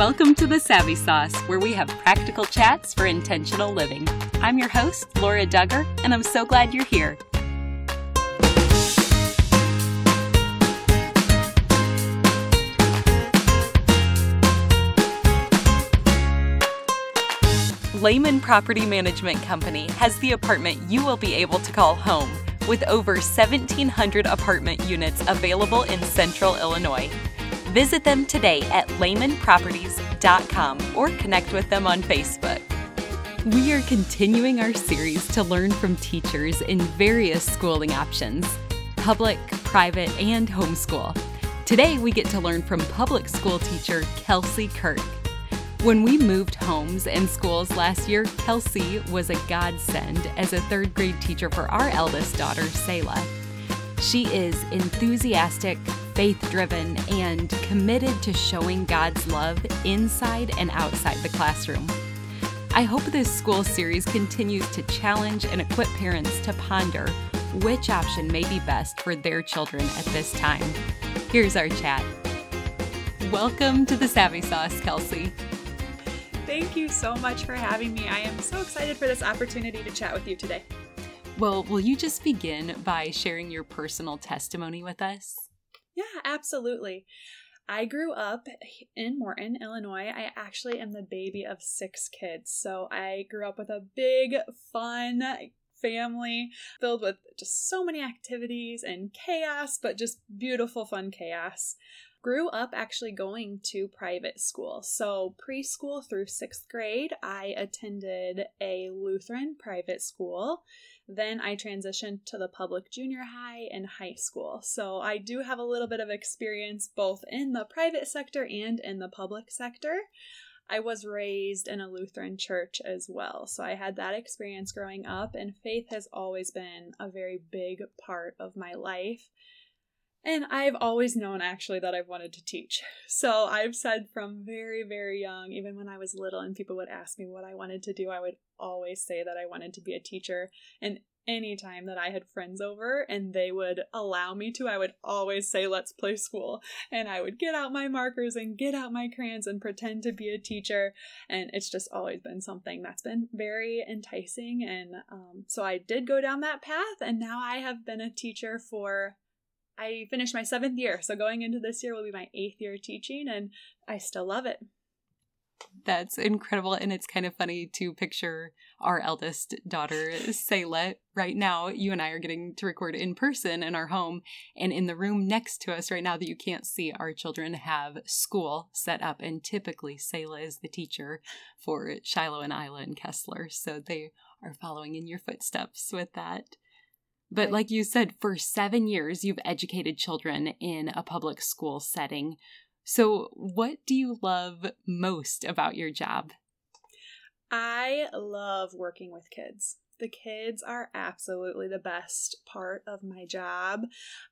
Welcome to the Savvy Sauce, where we have practical chats for intentional living. I'm your host, Laura Dugger, and I'm so glad you're here. Leman Property Management Company has the apartment you will be able to call home, with over 1,700 apartment units available in central Illinois. Visit them today at lemanproperties.com or connect with them on Facebook. We are continuing our series to learn from teachers in various schooling options public, private, and homeschool. Today, we get to learn from public school teacher Kelsey Kirk. When we moved homes and schools last year, Kelsey was a godsend as a third grade teacher for our eldest daughter, Selah. She is enthusiastic, faith driven, and committed to showing God's love inside and outside the classroom. I hope this school series continues to challenge and equip parents to ponder which option may be best for their children at this time. Here's our chat. Welcome to the Savvy Sauce, Kelsey. Thank you so much for having me. I am so excited for this opportunity to chat with you today. Well, will you just begin by sharing your personal testimony with us? Yeah, absolutely. I grew up in Morton, Illinois. I actually am the baby of six kids. So I grew up with a big, fun family filled with just so many activities and chaos, but just beautiful, fun chaos grew up actually going to private school. So, preschool through sixth grade, I attended a Lutheran private school. Then I transitioned to the public junior high and high school. So, I do have a little bit of experience both in the private sector and in the public sector. I was raised in a Lutheran church as well. So I had that experience growing up, and faith has always been a very big part of my life. And I've always known actually that I've wanted to teach. So I've said from very, very young, even when I was little and people would ask me what I wanted to do, I would always say that I wanted to be a teacher. And anytime that I had friends over and they would allow me to, I would always say, let's play school. And I would get out my markers and get out my crayons and pretend to be a teacher. And it's just always been something that's been very enticing. And um, so I did go down that path. And now I have been a teacher for I finished my seventh year. So going into this year will be my eighth year teaching, and I still love it. That's incredible. And it's kind of funny to picture our eldest daughter, Selah. Right now, you and I are getting to record in person in our home. And in the room next to us right now that you can't see, our children have school set up. And typically, Selah is the teacher for Shiloh and Isla and Kessler. So they are following in your footsteps with that. But like you said, for seven years, you've educated children in a public school setting. So, what do you love most about your job? I love working with kids. The kids are absolutely the best part of my job.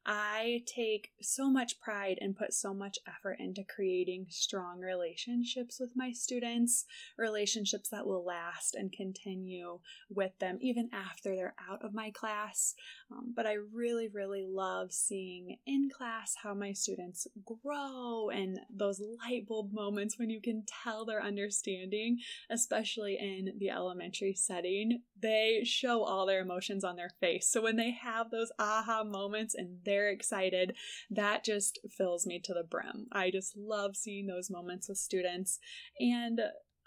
I take so much pride and put so much effort into creating strong relationships with my students, relationships that will last and continue with them even after they're out of my class. Um, but I really, really love seeing in class how my students grow and those light bulb moments when you can tell they're understanding, especially in the elementary setting. They show all their emotions on their face. So when they have those aha moments and they're excited, that just fills me to the brim. I just love seeing those moments with students. And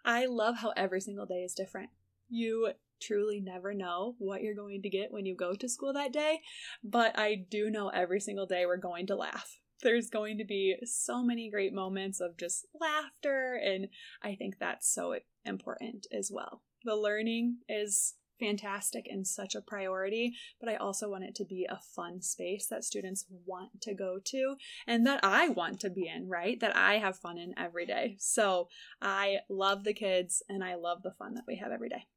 I love how every single day is different. You truly never know what you're going to get when you go to school that day, but I do know every single day we're going to laugh there's going to be so many great moments of just laughter and i think that's so important as well the learning is fantastic and such a priority, but I also want it to be a fun space that students want to go to and that I want to be in, right? That I have fun in every day. So I love the kids and I love the fun that we have every day.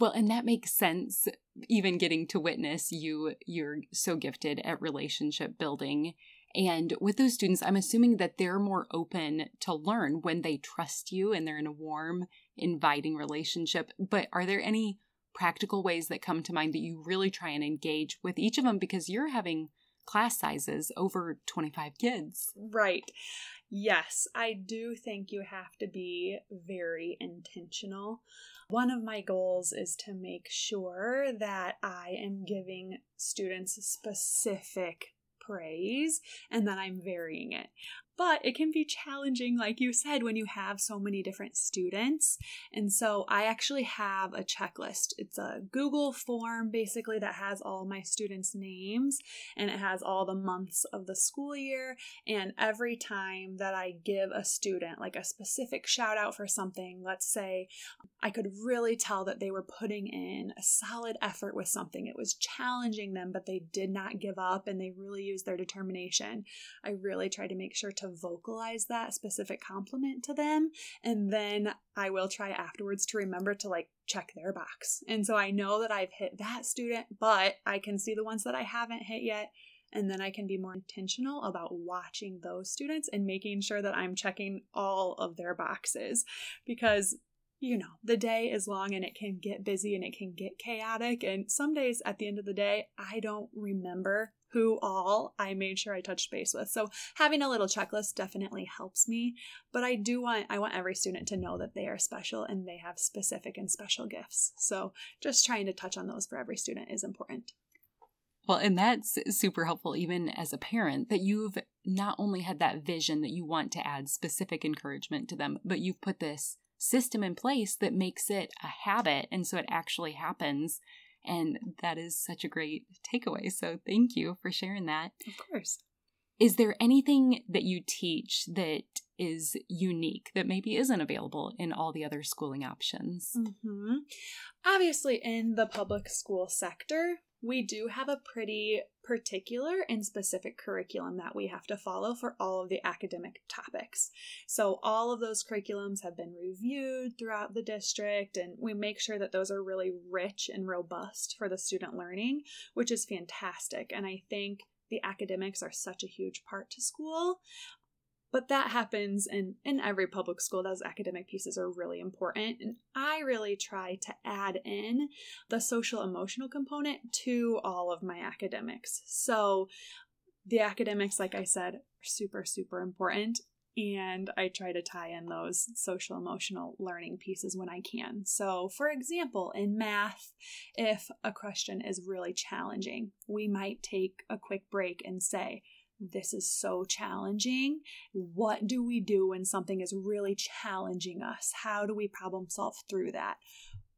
Well, and that makes sense even getting to witness you you're so gifted at relationship building and with those students, I'm assuming that they're more open to learn when they trust you and they're in a warm, inviting relationship. But are there any practical ways that come to mind that you really try and engage with each of them because you're having class sizes over 25 kids. Right. Yes, I do think you have to be very intentional. One of my goals is to make sure that I am giving students specific praise and that I'm varying it but it can be challenging, like you said, when you have so many different students. And so I actually have a checklist. It's a Google form basically that has all my students' names and it has all the months of the school year. And every time that I give a student like a specific shout out for something, let's say I could really tell that they were putting in a solid effort with something, it was challenging them, but they did not give up and they really used their determination. I really try to make sure to vocalize that specific compliment to them. And then I will try afterwards to remember to like check their box. And so I know that I've hit that student, but I can see the ones that I haven't hit yet. And then I can be more intentional about watching those students and making sure that I'm checking all of their boxes because you know, the day is long and it can get busy and it can get chaotic. And some days at the end of the day, I don't remember who all I made sure I touched base with. So having a little checklist definitely helps me, but I do want I want every student to know that they are special and they have specific and special gifts. So just trying to touch on those for every student is important. Well, and that's super helpful even as a parent that you've not only had that vision that you want to add specific encouragement to them, but you've put this system in place that makes it a habit. And so it actually happens. And that is such a great takeaway. So thank you for sharing that. Of course. Is there anything that you teach that is unique that maybe isn't available in all the other schooling options? Mm-hmm. Obviously, in the public school sector, we do have a pretty particular and specific curriculum that we have to follow for all of the academic topics. So, all of those curriculums have been reviewed throughout the district, and we make sure that those are really rich and robust for the student learning, which is fantastic. And I think the academics are such a huge part to school. But that happens in, in every public school. Those academic pieces are really important. And I really try to add in the social emotional component to all of my academics. So the academics, like I said, are super, super important. And I try to tie in those social emotional learning pieces when I can. So, for example, in math, if a question is really challenging, we might take a quick break and say, this is so challenging. What do we do when something is really challenging us? How do we problem solve through that?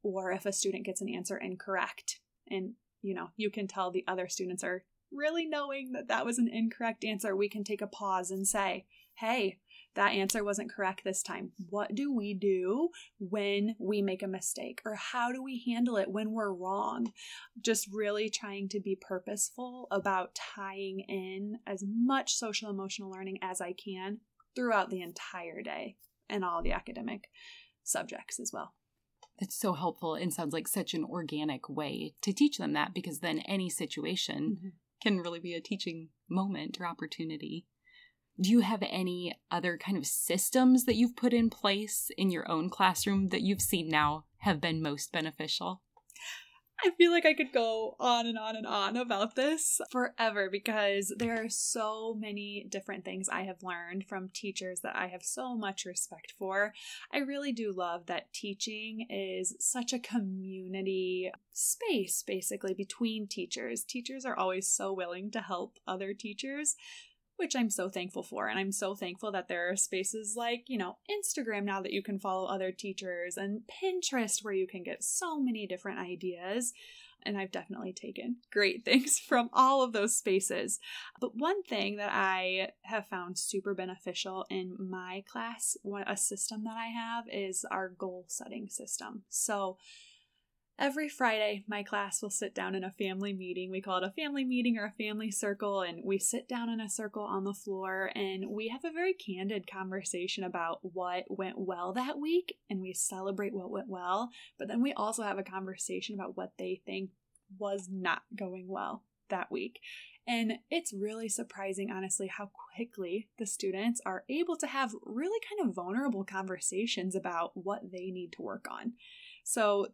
Or if a student gets an answer incorrect and you know, you can tell the other students are really knowing that that was an incorrect answer, we can take a pause and say, "Hey, that answer wasn't correct this time. What do we do when we make a mistake? Or how do we handle it when we're wrong? Just really trying to be purposeful about tying in as much social emotional learning as I can throughout the entire day and all the academic subjects as well. That's so helpful and sounds like such an organic way to teach them that because then any situation mm-hmm. can really be a teaching moment or opportunity. Do you have any other kind of systems that you've put in place in your own classroom that you've seen now have been most beneficial? I feel like I could go on and on and on about this forever because there are so many different things I have learned from teachers that I have so much respect for. I really do love that teaching is such a community space, basically, between teachers. Teachers are always so willing to help other teachers which I'm so thankful for. And I'm so thankful that there are spaces like, you know, Instagram now that you can follow other teachers and Pinterest where you can get so many different ideas. And I've definitely taken great things from all of those spaces. But one thing that I have found super beneficial in my class, what a system that I have, is our goal setting system. So, Every Friday, my class will sit down in a family meeting. We call it a family meeting or a family circle, and we sit down in a circle on the floor and we have a very candid conversation about what went well that week and we celebrate what went well. But then we also have a conversation about what they think was not going well that week. And it's really surprising, honestly, how quickly the students are able to have really kind of vulnerable conversations about what they need to work on. So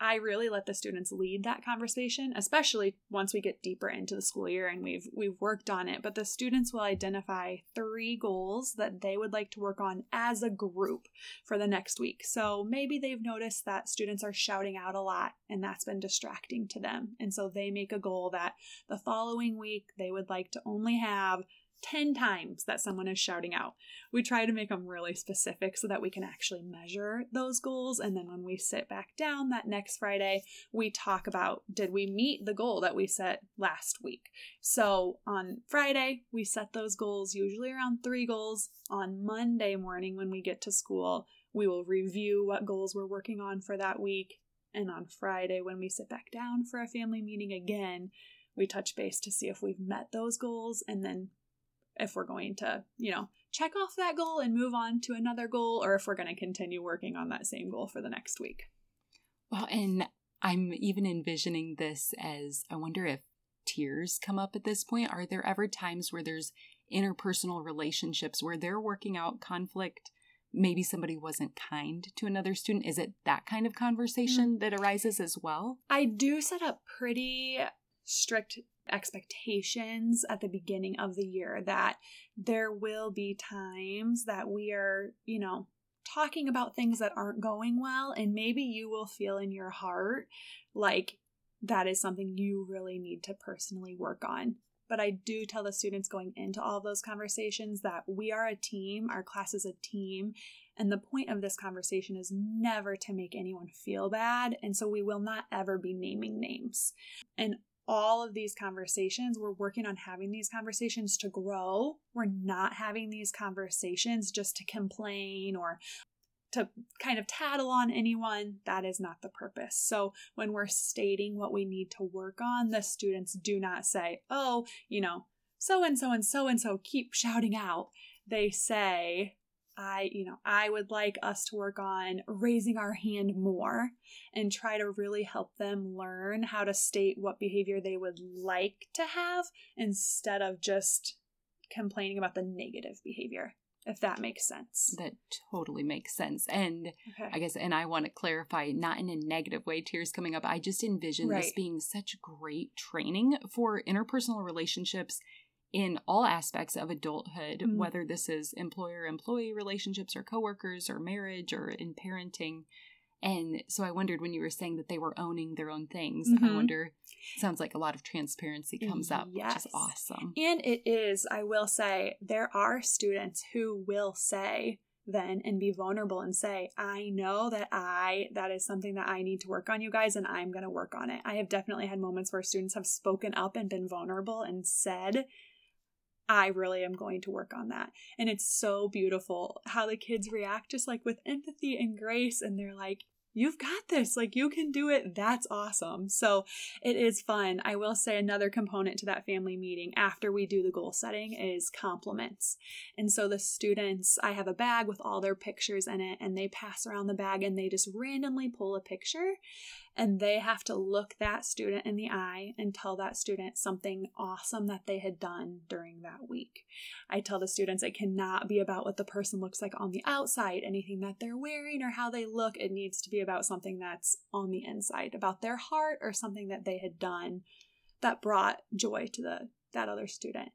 I really let the students lead that conversation, especially once we get deeper into the school year and we've we've worked on it. But the students will identify three goals that they would like to work on as a group for the next week. So maybe they've noticed that students are shouting out a lot and that's been distracting to them. And so they make a goal that the following week they would like to only have 10 times that someone is shouting out. We try to make them really specific so that we can actually measure those goals. And then when we sit back down that next Friday, we talk about did we meet the goal that we set last week? So on Friday, we set those goals, usually around three goals. On Monday morning, when we get to school, we will review what goals we're working on for that week. And on Friday, when we sit back down for a family meeting again, we touch base to see if we've met those goals and then if we're going to, you know, check off that goal and move on to another goal or if we're going to continue working on that same goal for the next week. Well, and I'm even envisioning this as I wonder if tears come up at this point. Are there ever times where there's interpersonal relationships where they're working out conflict? Maybe somebody wasn't kind to another student. Is it that kind of conversation mm. that arises as well? I do set up pretty strict expectations at the beginning of the year that there will be times that we are, you know, talking about things that aren't going well, and maybe you will feel in your heart like that is something you really need to personally work on. But I do tell the students going into all those conversations that we are a team, our class is a team, and the point of this conversation is never to make anyone feel bad. And so we will not ever be naming names. And all of these conversations. We're working on having these conversations to grow. We're not having these conversations just to complain or to kind of tattle on anyone. That is not the purpose. So when we're stating what we need to work on, the students do not say, oh, you know, so and so and so and so keep shouting out. They say, I, you know, I would like us to work on raising our hand more and try to really help them learn how to state what behavior they would like to have instead of just complaining about the negative behavior if that makes sense. That totally makes sense. And okay. I guess, and I want to clarify, not in a negative way, tears coming up. I just envision right. this being such great training for interpersonal relationships in all aspects of adulthood, mm-hmm. whether this is employer employee relationships or coworkers or marriage or in parenting. And so I wondered when you were saying that they were owning their own things, mm-hmm. I wonder, sounds like a lot of transparency comes up, yes. which is awesome. And it is, I will say, there are students who will say, then and be vulnerable and say, I know that I, that is something that I need to work on, you guys, and I'm going to work on it. I have definitely had moments where students have spoken up and been vulnerable and said, I really am going to work on that. And it's so beautiful how the kids react just like with empathy and grace. And they're like, You've got this. Like, you can do it. That's awesome. So, it is fun. I will say another component to that family meeting after we do the goal setting is compliments. And so, the students, I have a bag with all their pictures in it, and they pass around the bag and they just randomly pull a picture and they have to look that student in the eye and tell that student something awesome that they had done during that week. I tell the students it cannot be about what the person looks like on the outside, anything that they're wearing or how they look. It needs to be about something that's on the inside, about their heart or something that they had done that brought joy to the that other student.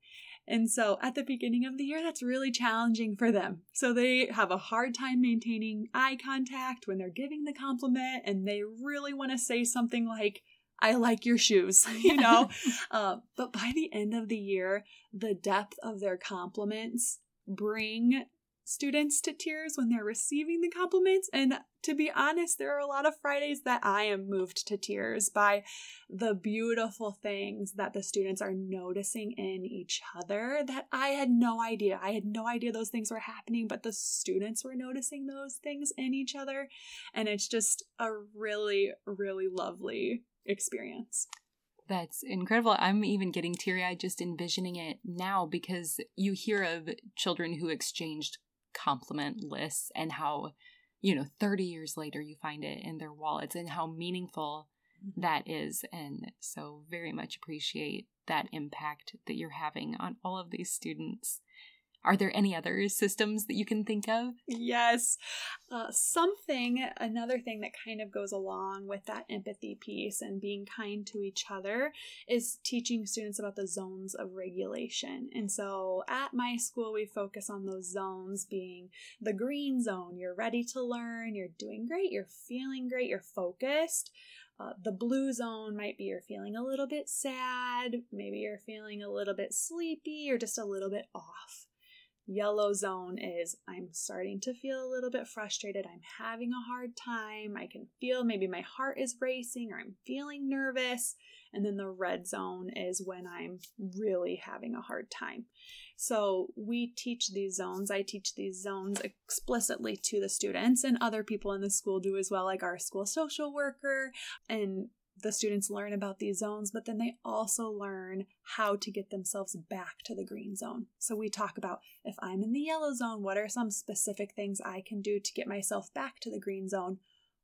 And so at the beginning of the year, that's really challenging for them. So they have a hard time maintaining eye contact when they're giving the compliment, and they really want to say something like, I like your shoes, you know? uh, but by the end of the year, the depth of their compliments bring students to tears when they're receiving the compliments. And to be honest, there are a lot of Fridays that I am moved to tears by the beautiful things that the students are noticing in each other that I had no idea. I had no idea those things were happening, but the students were noticing those things in each other. And it's just a really, really lovely experience. That's incredible. I'm even getting teary eyed just envisioning it now because you hear of children who exchanged compliment lists and how, you know, 30 years later you find it in their wallets and how meaningful mm-hmm. that is. And so, very much appreciate that impact that you're having on all of these students. Are there any other systems that you can think of? Yes. Uh, something, another thing that kind of goes along with that empathy piece and being kind to each other is teaching students about the zones of regulation. And so at my school, we focus on those zones being the green zone. You're ready to learn, you're doing great, you're feeling great, you're focused. Uh, the blue zone might be you're feeling a little bit sad, maybe you're feeling a little bit sleepy, or just a little bit off. Yellow zone is I'm starting to feel a little bit frustrated. I'm having a hard time. I can feel maybe my heart is racing or I'm feeling nervous. And then the red zone is when I'm really having a hard time. So we teach these zones. I teach these zones explicitly to the students, and other people in the school do as well, like our school social worker. And the students learn about these zones, but then they also learn how to get themselves back to the green zone. So we talk about if I'm in the yellow zone, what are some specific things I can do to get myself back to the green zone?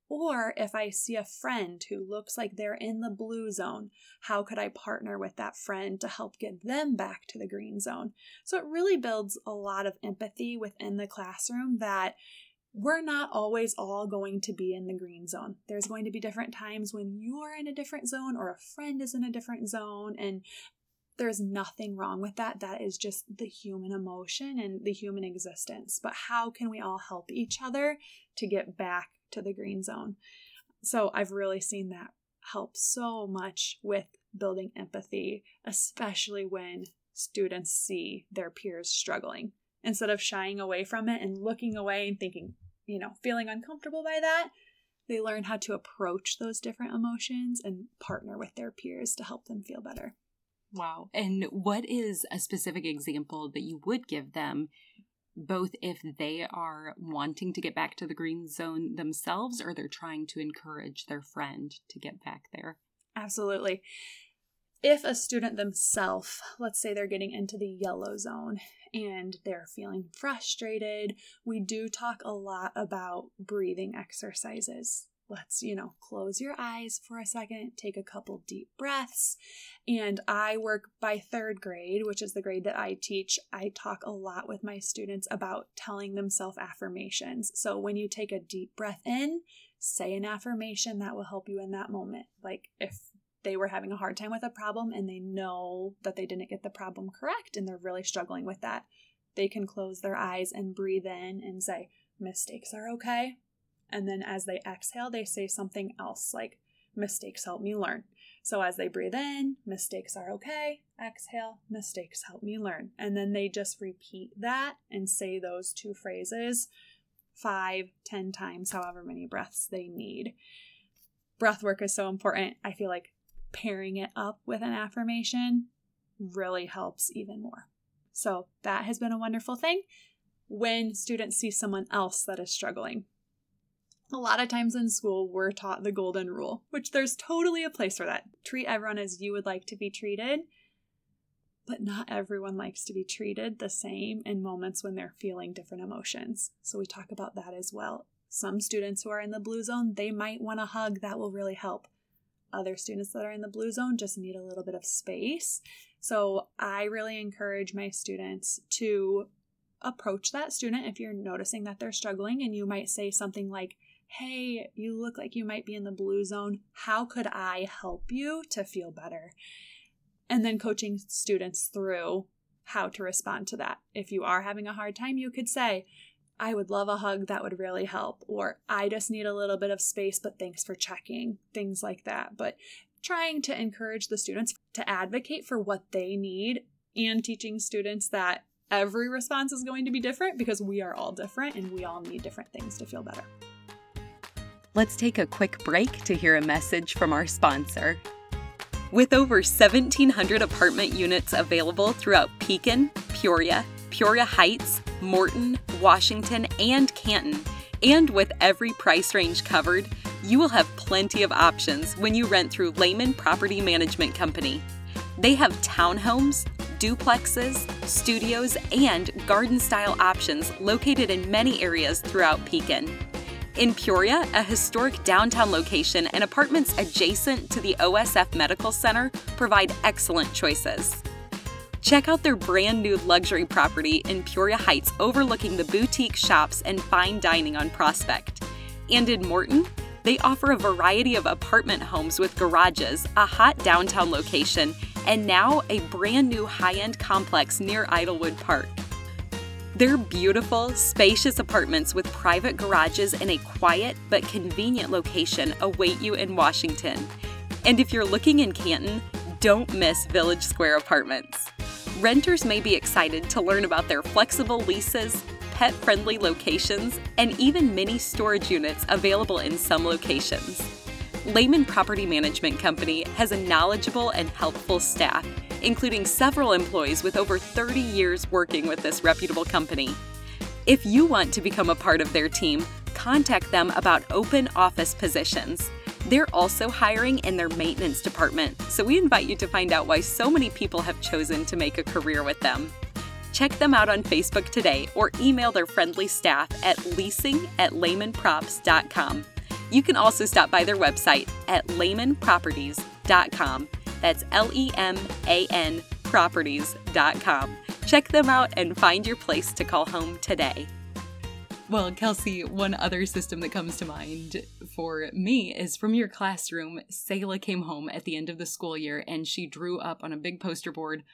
Or if I see a friend who looks like they're in the blue zone, how could I partner with that friend to help get them back to the green zone? So it really builds a lot of empathy within the classroom that we're not always all going to be in the green zone. There's going to be different times when you're in a different zone or a friend is in a different zone, and there's nothing wrong with that. That is just the human emotion and the human existence. But how can we all help each other to get back to the green zone? So I've really seen that help so much with building empathy, especially when students see their peers struggling instead of shying away from it and looking away and thinking, you know, feeling uncomfortable by that, they learn how to approach those different emotions and partner with their peers to help them feel better. Wow. And what is a specific example that you would give them, both if they are wanting to get back to the green zone themselves or they're trying to encourage their friend to get back there? Absolutely. If a student themselves, let's say they're getting into the yellow zone and they're feeling frustrated, we do talk a lot about breathing exercises. Let's, you know, close your eyes for a second, take a couple deep breaths. And I work by third grade, which is the grade that I teach. I talk a lot with my students about telling themselves affirmations. So when you take a deep breath in, say an affirmation that will help you in that moment. Like if they were having a hard time with a problem and they know that they didn't get the problem correct and they're really struggling with that, they can close their eyes and breathe in and say, Mistakes are okay. And then as they exhale, they say something else like, Mistakes help me learn. So as they breathe in, mistakes are okay. Exhale, mistakes help me learn. And then they just repeat that and say those two phrases five, ten times, however many breaths they need. Breath work is so important. I feel like pairing it up with an affirmation really helps even more. So that has been a wonderful thing when students see someone else that is struggling. A lot of times in school, we're taught the golden rule, which there's totally a place for that. Treat everyone as you would like to be treated, but not everyone likes to be treated the same in moments when they're feeling different emotions. So we talk about that as well. Some students who are in the blue zone, they might want a hug that will really help other students that are in the blue zone just need a little bit of space. So I really encourage my students to approach that student if you're noticing that they're struggling and you might say something like, Hey, you look like you might be in the blue zone. How could I help you to feel better? And then coaching students through how to respond to that. If you are having a hard time, you could say, I would love a hug that would really help, or I just need a little bit of space, but thanks for checking, things like that. But trying to encourage the students to advocate for what they need and teaching students that every response is going to be different because we are all different and we all need different things to feel better. Let's take a quick break to hear a message from our sponsor. With over 1,700 apartment units available throughout Pekin, Peoria, Peoria Heights, Morton, Washington, and Canton. And with every price range covered, you will have plenty of options when you rent through Leman Property Management Company. They have townhomes, duplexes, studios, and garden style options located in many areas throughout Pekin. In Peoria, a historic downtown location and apartments adjacent to the OSF Medical Center provide excellent choices. Check out their brand new luxury property in Peoria Heights overlooking the boutique shops and fine dining on Prospect. And in Morton, they offer a variety of apartment homes with garages, a hot downtown location, and now a brand new high end complex near Idlewood Park. Their beautiful, spacious apartments with private garages in a quiet but convenient location await you in Washington. And if you're looking in Canton, don't miss Village Square Apartments. Renters may be excited to learn about their flexible leases, pet friendly locations, and even mini storage units available in some locations. Leman Property Management Company has a knowledgeable and helpful staff, including several employees with over 30 years working with this reputable company. If you want to become a part of their team, contact them about open office positions. They're also hiring in their maintenance department, so we invite you to find out why so many people have chosen to make a career with them. Check them out on Facebook today or email their friendly staff at leasing at lemanprops.com. You can also stop by their website at lemanproperties.com. That's L E M A N properties.com. Check them out and find your place to call home today. Well, Kelsey, one other system that comes to mind for me is from your classroom. Selah came home at the end of the school year and she drew up on a big poster board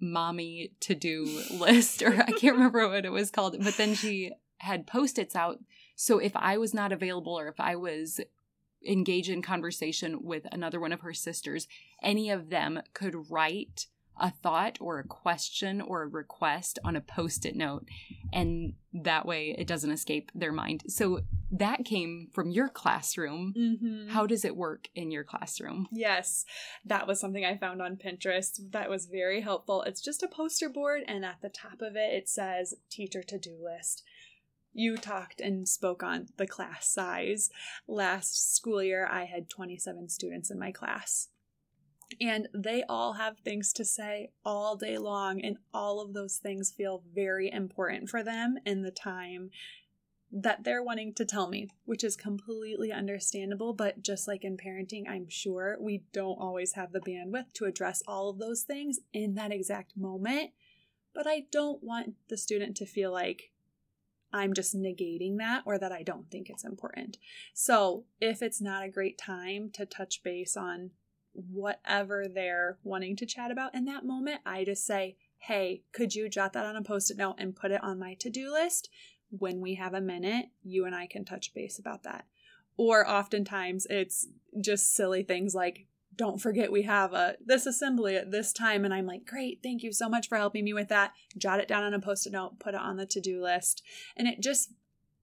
mommy to do list, or I can't remember what it was called, but then she had post its out. So if I was not available or if I was engaged in conversation with another one of her sisters, any of them could write a thought or a question or a request on a post it note. And that way it doesn't escape their mind. So that came from your classroom. Mm-hmm. How does it work in your classroom? Yes, that was something I found on Pinterest that was very helpful. It's just a poster board, and at the top of it, it says teacher to do list you talked and spoke on the class size. Last school year, I had 27 students in my class. And they all have things to say all day long, and all of those things feel very important for them in the time that they're wanting to tell me, which is completely understandable. But just like in parenting, I'm sure we don't always have the bandwidth to address all of those things in that exact moment. But I don't want the student to feel like I'm just negating that or that I don't think it's important. So if it's not a great time to touch base on whatever they're wanting to chat about in that moment, I just say, hey, could you jot that on a post it note and put it on my to do list? When we have a minute, you and I can touch base about that. Or oftentimes it's just silly things like, don't forget we have a this assembly at this time and i'm like great thank you so much for helping me with that jot it down on a post-it note put it on the to-do list and it just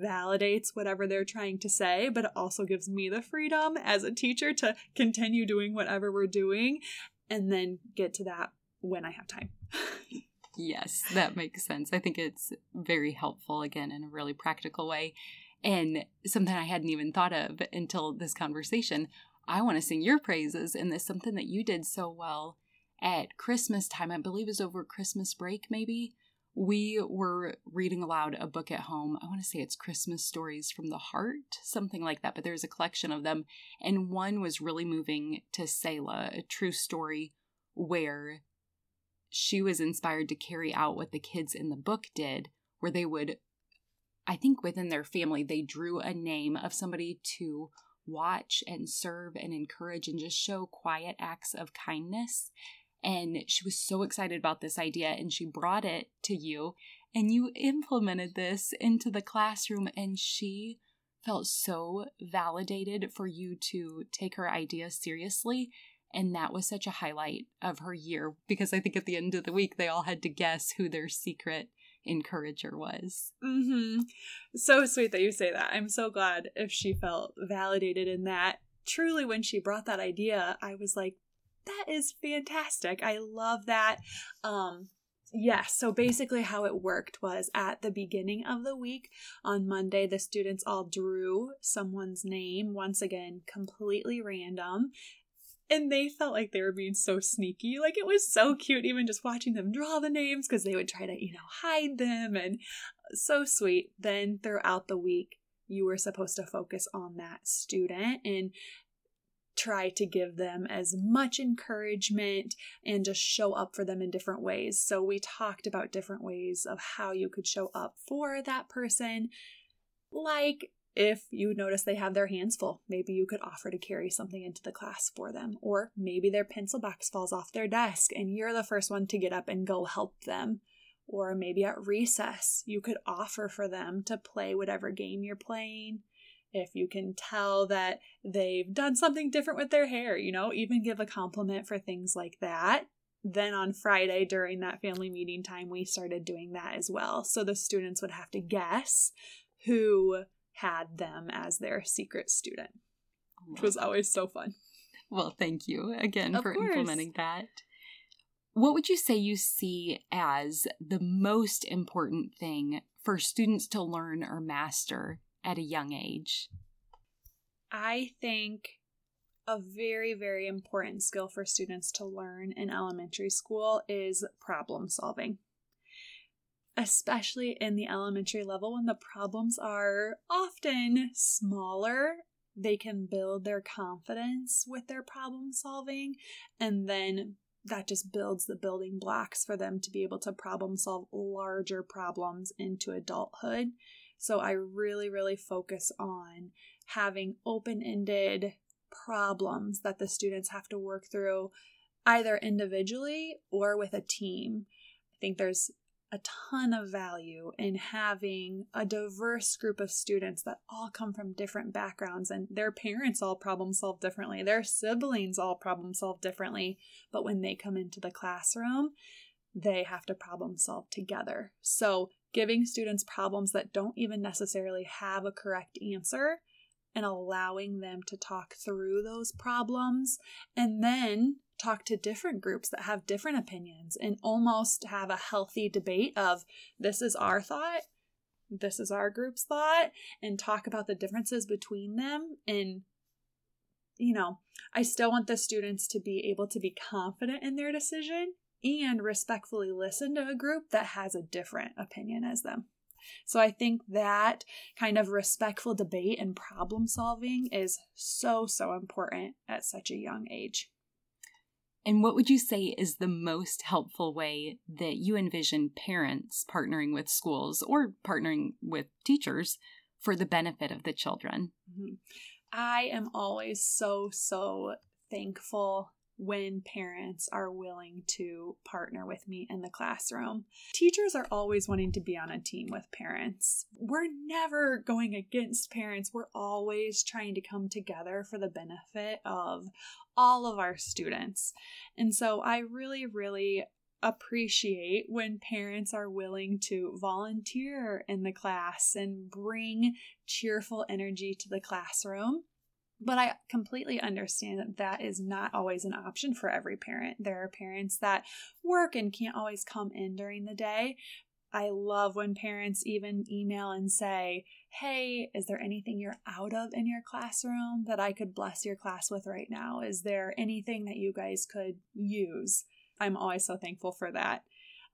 validates whatever they're trying to say, but it also gives me the freedom as a teacher to continue doing whatever we're doing and then get to that when I have time. yes, that makes sense. I think it's very helpful, again, in a really practical way. And something I hadn't even thought of until this conversation. I want to sing your praises in this, something that you did so well at Christmas time. I believe is over Christmas break, maybe we were reading aloud a book at home. I want to say it's Christmas Stories from the Heart, something like that, but there's a collection of them. And one was really moving to Selah, a true story where she was inspired to carry out what the kids in the book did, where they would, I think within their family, they drew a name of somebody to watch and serve and encourage and just show quiet acts of kindness and she was so excited about this idea and she brought it to you and you implemented this into the classroom and she felt so validated for you to take her idea seriously and that was such a highlight of her year because i think at the end of the week they all had to guess who their secret encourager was. Mm-hmm. So sweet that you say that. I'm so glad if she felt validated in that. Truly when she brought that idea i was like that is fantastic. I love that. Um, Yes, so basically, how it worked was at the beginning of the week on Monday, the students all drew someone's name, once again, completely random. And they felt like they were being so sneaky. Like it was so cute, even just watching them draw the names because they would try to, you know, hide them and so sweet. Then throughout the week, you were supposed to focus on that student and try to give them as much encouragement and just show up for them in different ways. So, we talked about different ways of how you could show up for that person. Like if you notice they have their hands full, maybe you could offer to carry something into the class for them. Or maybe their pencil box falls off their desk and you're the first one to get up and go help them. Or maybe at recess, you could offer for them to play whatever game you're playing if you can tell that they've done something different with their hair, you know, even give a compliment for things like that. Then on Friday during that family meeting time, we started doing that as well. So the students would have to guess who had them as their secret student, which was always so fun. Well, thank you again Of for course. implementing that. What would you say you see as the most important thing for students to learn or master at a young age? I think a very, very important skill for students to learn in elementary school is problem solving. Especially in the elementary level when the problems are often smaller, they can build their confidence with their problem solving, and then that just builds the building blocks for them to be able to problem solve larger problems into adulthood. So I really, really focus on having open ended problems that the students have to work through either individually or with a team. I think there's a ton of value in having a diverse group of students that all come from different backgrounds and their parents all problem solve differently, their siblings all problem solve differently. But when they come into the classroom, they have to problem solve together. So, giving students problems that don't even necessarily have a correct answer and allowing them to talk through those problems and then talk to different groups that have different opinions and almost have a healthy debate of this is our thought this is our group's thought and talk about the differences between them. And you know i still want the students to be able to be confident in their decision and respectfully listen to a group that has a different opinion as them so I think that kind of respectful debate and problem solving is so, so important at such a young age. And what would you say is the most helpful way that you envision parents partnering with schools or partnering with teachers for the benefit of the children? Mhm. I am always so, so thankful when parents are willing to partner with me in the classroom. Teachers are always wanting to be on a team with parents. We're never going against parents, we're always trying to come together for the benefit of all of our students. And so I really, really appreciate when parents are willing to volunteer in the class and bring cheerful energy to the classroom. But I completely understand that that is not always an option for every parent. There are parents that work and can't always come in during the day. I love when parents even email and say, Hey, is there anything you're out of in your classroom that I could bless your class with right now? Is there anything that you guys could use? I'm always so thankful for that.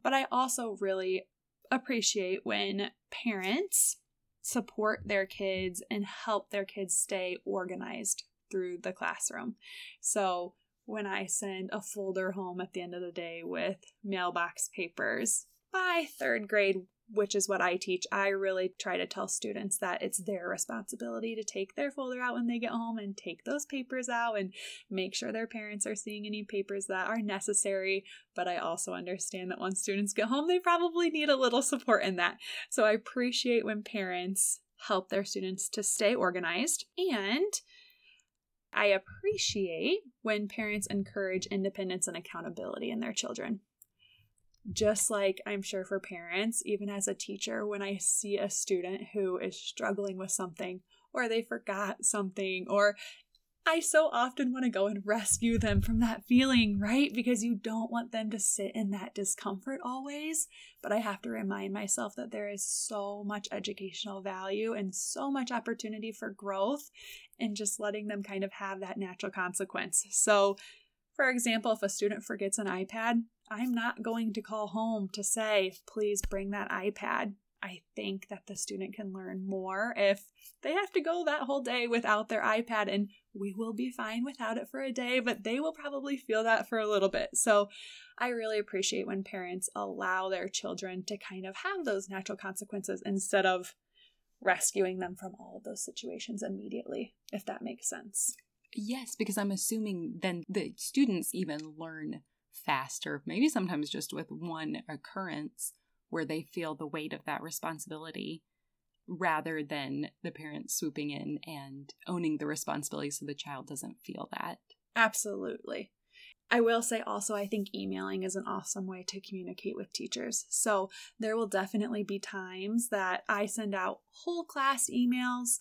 But I also really appreciate when parents support their kids and help their kids stay organized through the classroom. So when I send a folder home at the end of the day with mailbox papers, by third grade, which is what I teach, I really try to tell students that it's their responsibility to take their folder out when they get home and take those papers out and make sure their parents are seeing any papers that are necessary. But I also understand that once students get home, they probably need a little support in that. So I appreciate when parents help their students to stay organized and I appreciate when parents encourage independence and accountability in their children just like I'm sure for parents, even as a teacher, when I see a student who is struggling with something or they forgot something or I so often want to go and rescue them from that feeling, right? Because you don't want them to sit in that discomfort always. But I have to remind myself that there is so much educational value and so much opportunity for growth and just letting them kind of have that natural consequence. So, for example, if a student forgets an iPad, I'm not going to call home to say, please bring that iPad. I think that the student can learn more if they have to go that whole day without their iPad, and we will be fine without it for a day, but they will probably feel that for a little bit. So I really appreciate when parents allow their children to kind of have those natural consequences instead of rescuing them from all of those situations immediately, if that makes sense. Yes, because I'm assuming then the students even learn faster, maybe sometimes just with one occurrence where they feel the weight of that responsibility rather than the parents swooping in and owning the responsibility so the child doesn't feel that. Absolutely. I will say also, I think emailing is an awesome way to communicate with teachers. So there will definitely be times that I send out whole class emails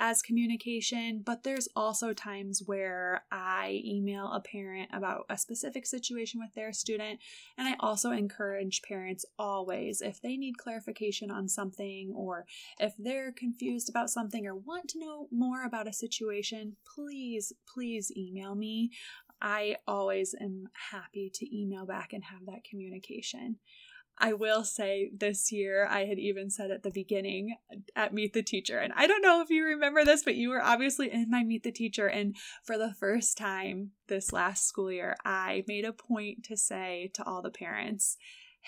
as communication, but there's also times where I email a parent about a specific situation with their student. And I also encourage parents always, if they need clarification on something or if they're confused about something or want to know more about a situation, please, please email me. I always am happy to email back and have that communication. I will say this year, I had even said at the beginning at Meet the Teacher, and I don't know if you remember this, but you were obviously in my Meet the Teacher. And for the first time this last school year, I made a point to say to all the parents,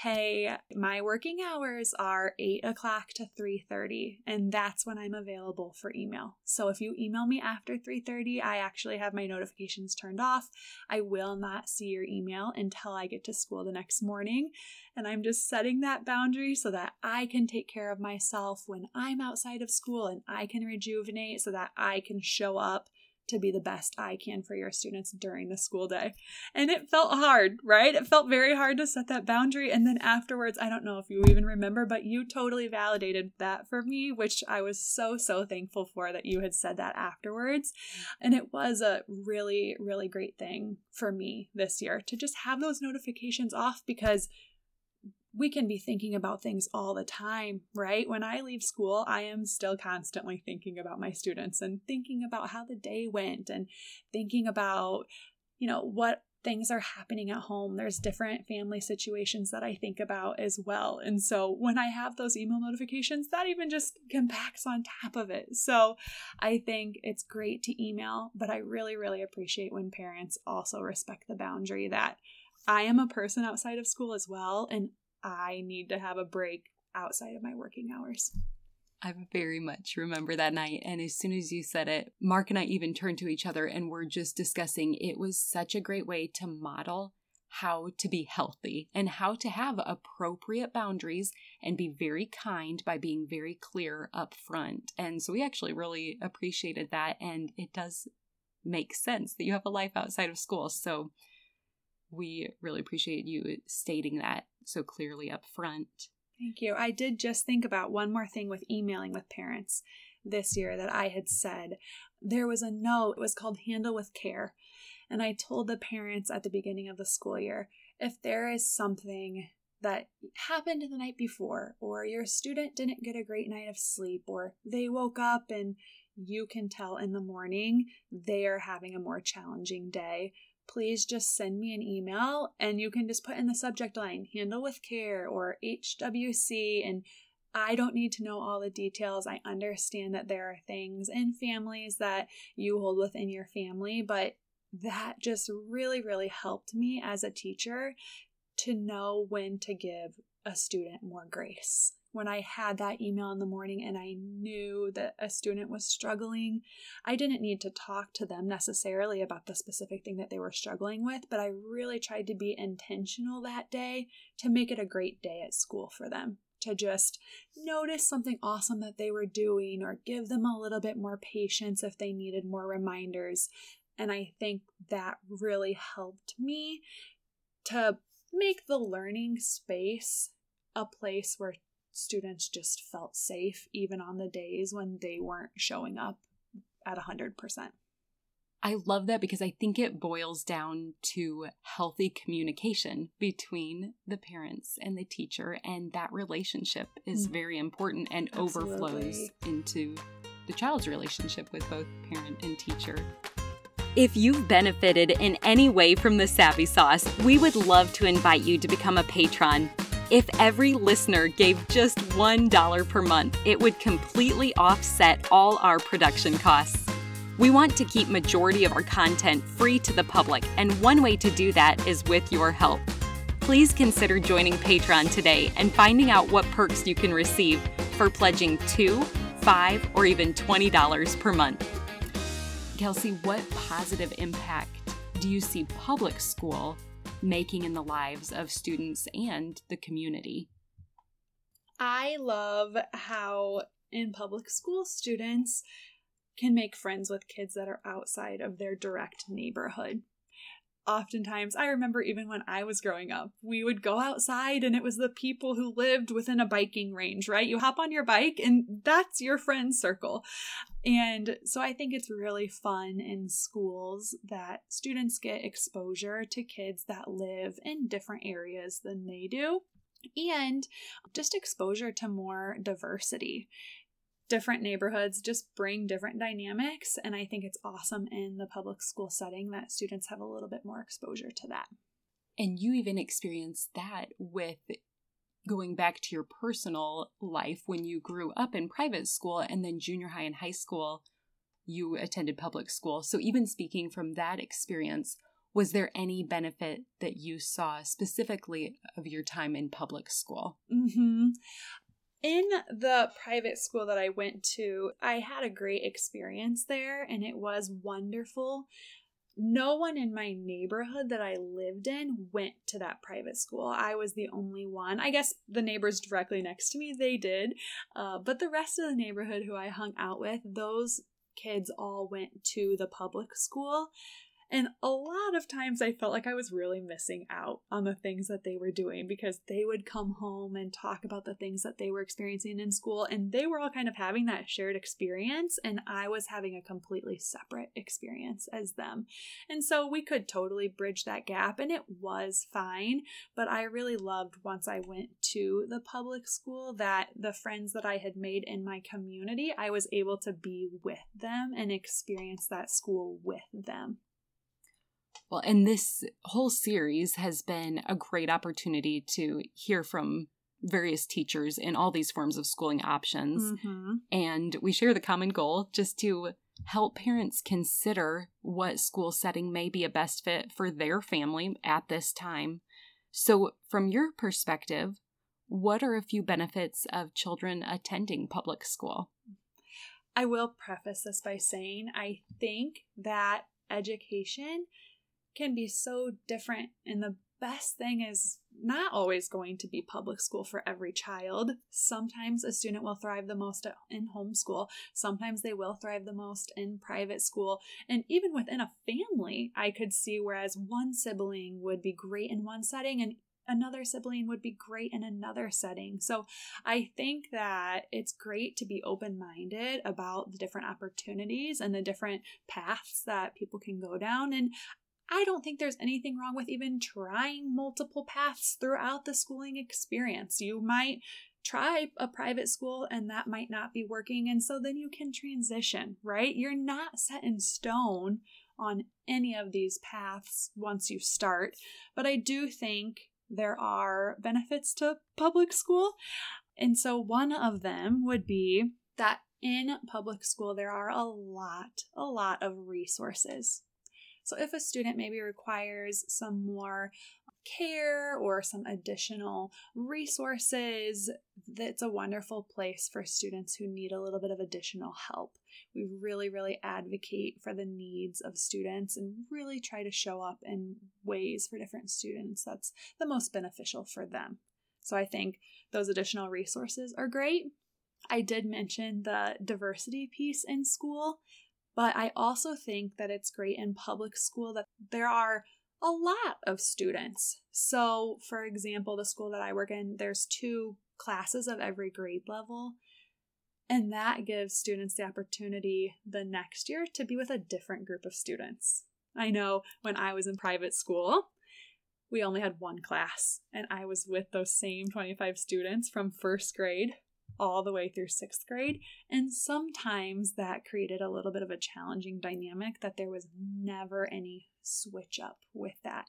hey my working hours are 8 o'clock to 3.30 and that's when i'm available for email. So if you email me after 3.30 i actually have my notifications turned off. I will not see your email until i get to school the next morning and i'm just setting that boundary so that i can take care of myself when i'm outside of school and i can rejuvenate so that i can show up to be the best I can for your students during the school day. And it felt hard, right? It felt very hard to set that boundary. And then afterwards, I don't know if you even remember, but you totally validated that for me, which I was so, so thankful for that you had said that afterwards. And it was a really, really great thing for me this year to just have those notifications off because we can be thinking about things all the time, right? When I leave school, I am still constantly thinking about my students and thinking about how the day went and thinking about, you know, what things are happening at home. There's different family situations that I think about as well. And so when I have those email notifications, that even just compacts on top of it. So I think it's great to email, but I really, really appreciate when parents also respect the boundary that I am a person outside of school as well. And I need to have a break outside of my working hours. I very much remember that night. And as soon as you said it, Mark and I even turned to each other and were just discussing it was such a great way to model how to be healthy and how to have appropriate boundaries and be very kind by being very clear up front. And so we actually really appreciated that. And it does make sense that you have a life outside of school. So we really appreciate you stating that so clearly up front. Thank you. I did just think about one more thing with emailing with parents this year that I had said. There was a note, it was called Handle with Care. And I told the parents at the beginning of the school year if there is something that happened the night before, or your student didn't get a great night of sleep, or they woke up and you can tell in the morning they are having a more challenging day, please just send me an email and you can just put in the subject line handle with care or HWC and I don't need to know all the details. I understand that there are things in families that you hold within your family, but that just really, really helped me as a teacher to know when to give a student more grace when I had that email in the morning and I knew that a student was struggling, I didn't need to talk to them necessarily about the specific thing that they were struggling with, but I really tried to be intentional that day to make it a great day at school for them. To just notice something awesome that they were doing or give them a little bit more patience if they needed more reminders. And I think that really helped me to make the learning space a place where students just felt safe even on the days when they weren't showing up at 100%. I love that because I think it boils down to healthy communication between the parents and the teacher, and that relationship is mm. very important and Absolutely. overflows into the child's relationship with both parent and teacher. If you've benefited in any way from the Savvy Sauce, we would love to invite you to become a patron. If every listener gave just $1 per month, it would completely offset all our production costs. We want to keep majority of our content free to the public, and one way to do that is with your help. Please consider joining Patreon today and finding out what perks you can receive for pledging 2, 5, or even $20 per month. Kelsey, what positive impact do you see public school making in the lives of students and the community? I love how in public school students can make friends with kids that are outside of their direct neighborhood oftentimes i remember even when i was growing up we would go outside and it was the people who lived within a biking range right? You hop on your bike and that's your friend circle. And so i think it's really fun in schools that students get exposure to kids that live in different areas than they do and just exposure to more diversity different neighborhoods just bring different dynamics. And I think it's awesome in the public school setting that students have a little bit more exposure to that. And you even experienced that with going back to your personal life when you grew up in private school and then junior high and high school, you attended public school. So, even speaking from that experience, was there any benefit that you saw specifically of your time in public school? Mm-hmm in the private school that I went to, I had a great experience there and it was wonderful. No one in my neighborhood that I lived in went to that private school. I was the only one. I guess the neighbors directly next to me, they did. Uh, but the rest of the neighborhood who I hung out with, those kids all went to the public school. And a lot of times I felt like I was really missing out on the things that they were doing because they would come home and talk about the things that they were experiencing in school. And they were all kind of having that shared experience. And I was having a completely separate experience as them. And so we could totally bridge that gap. And it was fine. But I really loved once I went to the public school that the friends that I had made in my community, I was able to be with them and experience that school with them. Well, and this whole series has been a great opportunity to hear from various teachers in all these forms of schooling options. Mm-hmm. And we share the common goal just to help parents consider what school setting may be a best fit for their family at this time. So, from your perspective, what are a few benefits of children attending public school? I will preface this by saying I think that education can be so different. And the best thing is not always going to be public school for every child. Sometimes a student will thrive the most in homeschool. Sometimes they will thrive the most in private school. And even within a family, I could see whereas one sibling would be great in one setting and another sibling would be great in another setting. So I think that it's great to be open minded about the different opportunities and the different paths that people can go down. And I don't think there's anything wrong with even trying multiple paths throughout the schooling experience. You might try a private school and that might not be working, and so then you can transition, right? You're not set in stone on any of these paths once you start, but I do think there are benefits to public school. And so one of them would be that in public school, there are a lot, a lot of resources. So if a student maybe requires some more care or some additional resources, that's a wonderful place for students who need a little bit of additional help. We really, really advocate for the needs of students and really try to show up in ways for different students that's the most beneficial for them. So I think those additional resources are great. I did mention the diversity piece in school. But I also think that it's great in public school that there are a lot of students. So, for example, the school that I work in, there's two classes of every grade level. And that gives students the opportunity the next year to be with a different group of students. I know when I was in private school, we only had one class, and I was with those same 25 students from first grade all the way through sixth grade. And sometimes that created a little bit of a challenging dynamic that there was never any switch up with that.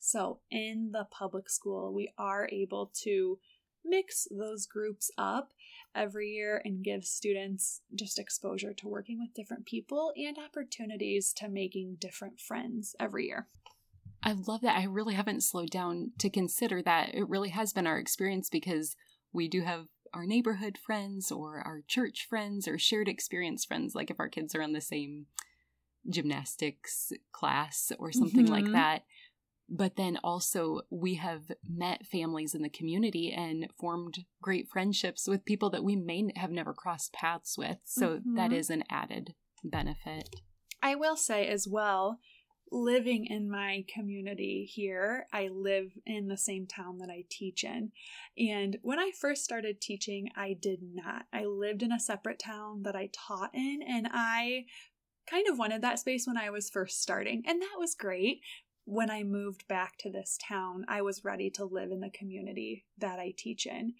So, in the public school, we are able to mix those groups up every year and give students just exposure to working with different people and opportunities to making different friends every year. I love that. I really haven't slowed down to consider that. It really has been our experience because we do have our neighborhood friends or our church friends or shared experience friends, like if our kids are in the same gymnastics class or something mm-hmm. like that. But then also, we have met families in the community and formed great friendships with people that we may have never crossed paths with. So mm-hmm. that is an added benefit. I will say as well, living in my community here, I live in the same town that I teach in. And when I first started teaching, I did not. I lived in a separate town that I taught in, and I kind of wanted that space when I was first starting, and that was great when I moved back to this town, I was ready to live in the community that I teach in.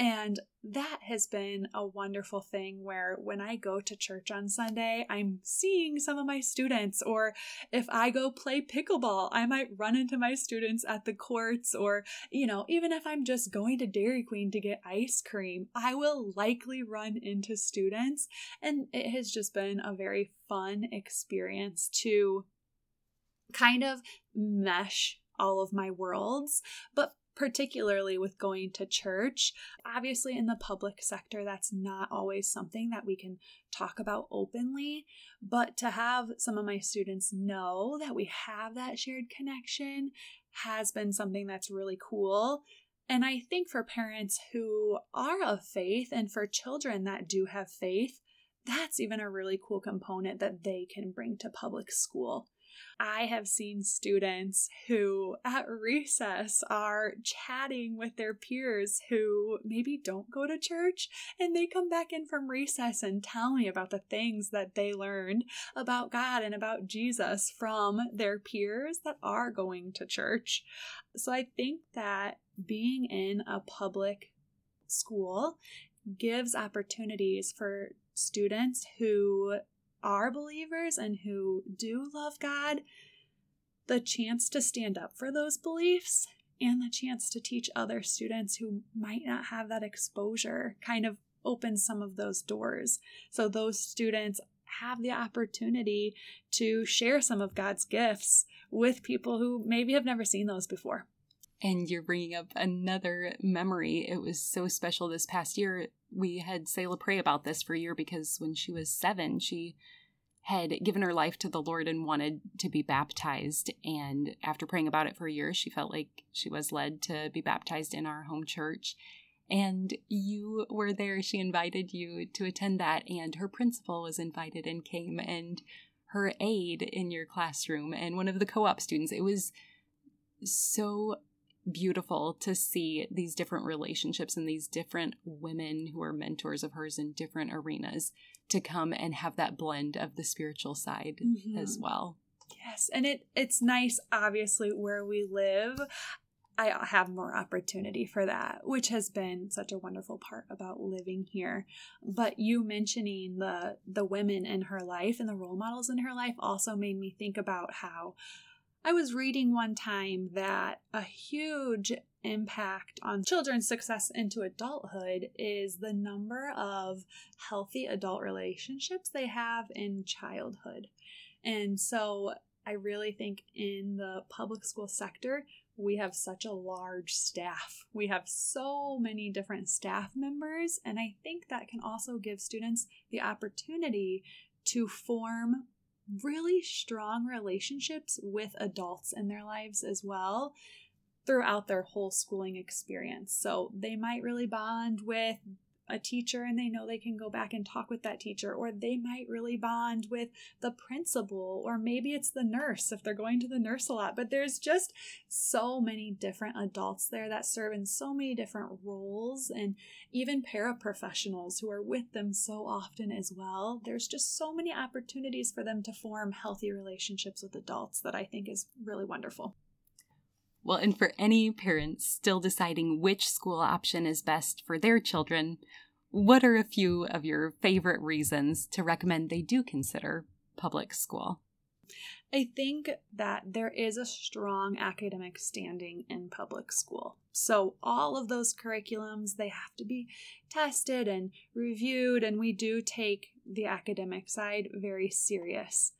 And that has been a wonderful thing where when I go to church on Sunday, I'm seeing some of my students. Or if I go play pickleball, I might run into my students at the courts. Or, you know, even if I'm just going to Dairy Queen to get ice cream, I will likely run into students. And it has just been a very fun experience to kind of mesh all of my worlds, but particularly with going to church. Obviously, in the public sector, that's not always something that we can talk about openly, but to have some of my students know that we have that shared connection has been something that's really cool. And I think for parents who are of faith and for children that do have faith, that's even a really cool component that they can bring to public school. I have seen students who at recess are chatting with their peers who maybe don't go to church and they come back in from recess and tell me about the things that they learned about God and about Jesus from their peers that are going to church. So I think that being in a public school gives opportunities for students who are believers and who do love God the chance to stand up for those beliefs and the chance to teach other students who might not have that exposure kind of opens some of those doors. So those students have the opportunity to share some of God's gifts with people who maybe have never seen those before. And you're bringing up another memory. It was so special this past year. We had Selah pray about this for a year because when she was seven, she had given her life to the Lord and wanted to be baptized. And after praying about it for a year, she felt like she was led to be baptized in our home church. And you were there. She invited you to attend that, and her principal was invited and came, and her aide in your classroom, and one of the co op students. It was so beautiful to see these different relationships and these different women who are mentors of hers in different arenas to come and have that blend of the spiritual side mm-hmm. as well. Yes, and it it's nice obviously where we live. I have more opportunity for that, which has been such a wonderful part about living here. But you mentioning the the women in her life and the role models in her life also made me think about how I was reading one time that a huge impact on children's success into adulthood is the number of healthy adult relationships they have in childhood. And so I really think in the public school sector, we have such a large staff. We have so many different staff members, and I think that can also give students the opportunity to form really strong relationships with adults in their lives as well throughout their whole schooling experience. So they might really bond with a teacher and they know they can go back and talk with that teacher, or they might really bond with the principal, or maybe it's the nurse if they're going to the nurse a lot. But there's just so many different adults there that serve in so many different roles, and even paraprofessionals who are with them so often as well. There's just so many opportunities for them to form healthy relationships with adults that I think is really wonderful. Well, and for any parents still deciding which school option is best for their children, what are a few of your favorite reasons to recommend they do consider public school? I think that there is a strong academic standing in public school. So all of those curriculums, they have to be tested and reviewed and we do take the academic side very serious.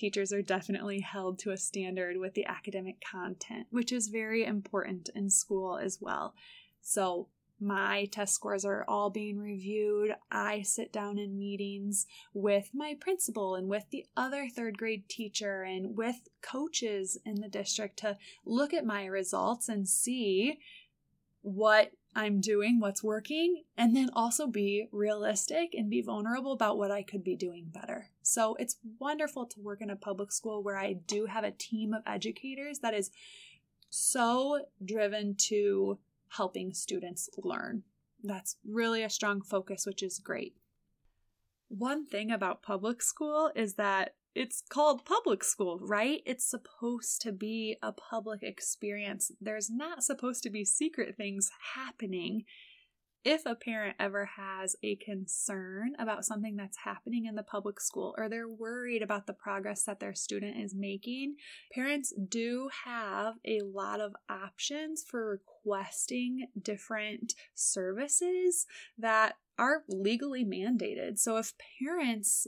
Teachers are definitely held to a standard with the academic content, which is very important in school as well. So my test scores are all being reviewed. I sit down in meetings with my principal and with the other third grade teacher and with coaches in the district to look at my results and see what I'm doing, what's working, and then also be realistic and be vulnerable about what I could be doing better. So it's wonderful to work in a public school where I do have a team of educators that is so driven to helping students learn. That's really a strong focus, which is great. One thing about public school is that it's called public school, right? It's supposed to be a public experience. There's not supposed to be secret things happening if a parent ever has a concern about something that's happening in the public school or they're worried about the progress that their student is making, parents do have a lot of options for requesting different services that are legally mandated. So if parents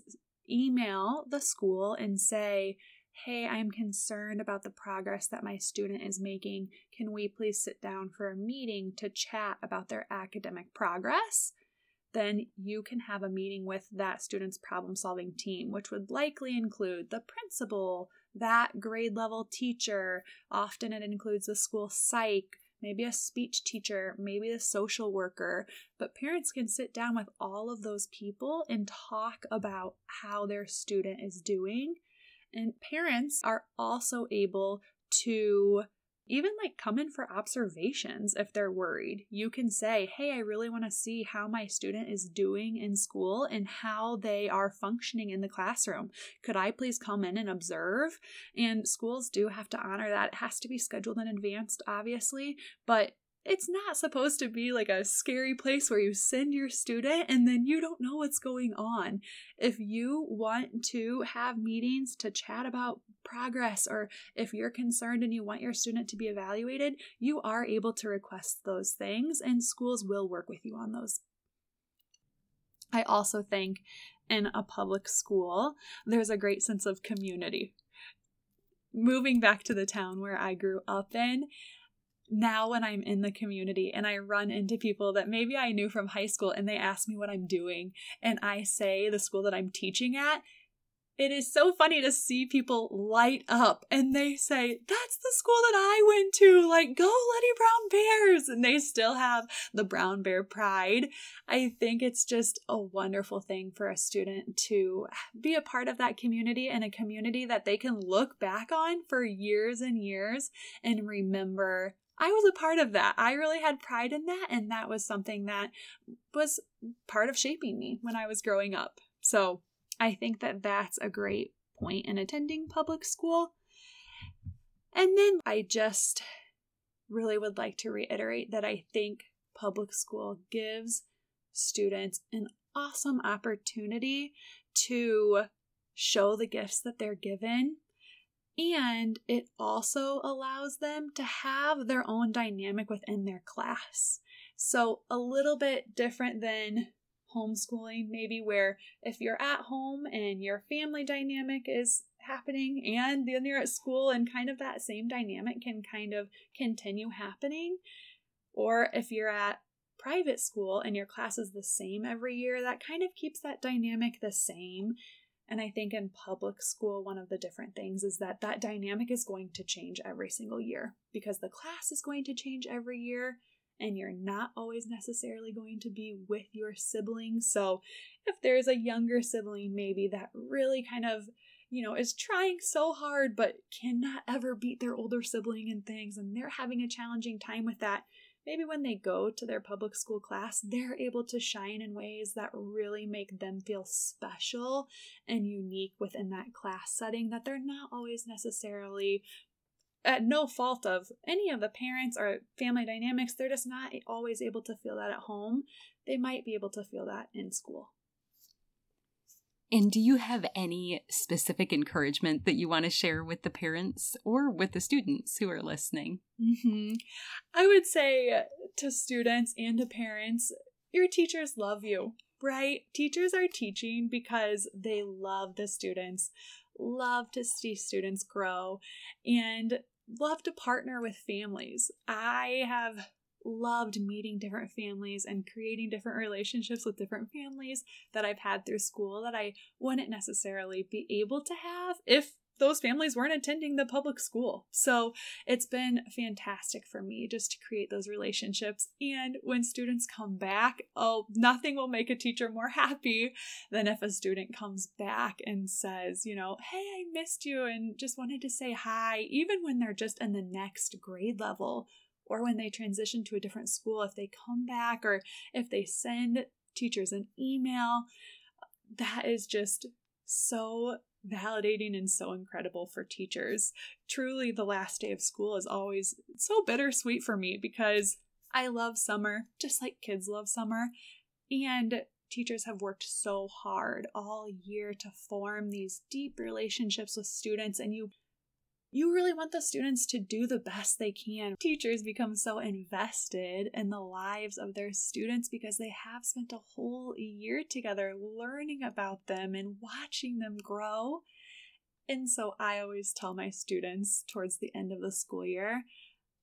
email the school and say, Hey, I'm concerned about the progress that my student is making. Can we please sit down for a meeting to chat about their academic progress? Then you can have a meeting with that student's problem solving team, which would likely include the principal, that grade level teacher. Often it includes the school psych, maybe a speech teacher, maybe a social worker. But parents can sit down with all of those people and talk about how their student is doing and parents are also able to even like come in for observations if they're worried. You can say, Hey, I really want to see how my student is doing in school and how they are functioning in the classroom. Could I please come in and observe? And schools do have to honor that. It has to be scheduled in advance, obviously, but it's not supposed to be like a scary place where you send your student and then you don't know what's going on. If you want to have meetings to chat about progress or if you're concerned and you want your student to be evaluated, you are able to request those things and schools will work with you on those. I also think in a public school, there's a great sense of community. Moving back to the town where I grew up in, now when I'm in the community and I run into people that maybe I knew from high school and they ask me what I'm doing and I say the school that I'm teaching at, it is so funny to see people light up and they say, That's the school that I went to. Like, go Letty Brown Bears. And they still have the Brown Bear pride. I think it's just a wonderful thing for a student to be a part of that community and a community that they can look back on for years and years and remember I was a part of that. I really had pride in that, and that was something that was part of shaping me when I was growing up. So I think that that's a great point in attending public school. And then I just really would like to reiterate that I think public school gives students an awesome opportunity to show the gifts that they're given and it also allows them to have their own dynamic within their class. So, a little bit different than homeschooling, maybe where if you're at home and your family dynamic is happening and then you're at school and kind of that same dynamic can kind of continue happening. Or if you're at private school and your class is the same every year, that kind of keeps that dynamic the same and I think in public school, one of the different things is that that dynamic is going to change every single year because the class is going to change every year and you're not always necessarily going to be with your siblings. So if there's a younger sibling, maybe that really kind of you know, is trying so hard but cannot ever beat their older sibling in things, and they're having a challenging time with that maybe when they go to their public school class, they're able to shine in ways that really make them feel special and unique within that class setting that they're not always necessarily at no fault of any of the parents or family dynamics. They're just not always able to feel that at home. They might be able to feel that in school. And do you have any specific encouragement that you want to share with the parents or with the students who are listening? Mm-hmm. I would say to students and to parents, your teachers love you, right? Teachers are teaching because they love the students, love to see students grow, and love to partner with families. I have loved meeting different families and creating different relationships with different families that I've had through school that I wouldn't necessarily be able to have if those families weren't attending the public school. So it's been fantastic for me just to create those relationships. And when students come back, oh, nothing will make a teacher more happy than if a student comes back and says, you know, hey, I missed you and just wanted to say hi, even when they're just in the next grade level or when they transition to a different school, if they come back or if they send teachers an email, that is just so validating and so incredible for teachers. Truly, the last day of school is always so bittersweet for me because I love summer, just like kids love summer. And teachers have worked so hard all year to form these deep relationships with students, and you you really want the students to do the best they can. Teachers become so invested in the lives of their students because they have spent a whole year together learning about them and watching them grow. And so I always tell my students towards the end of the school year,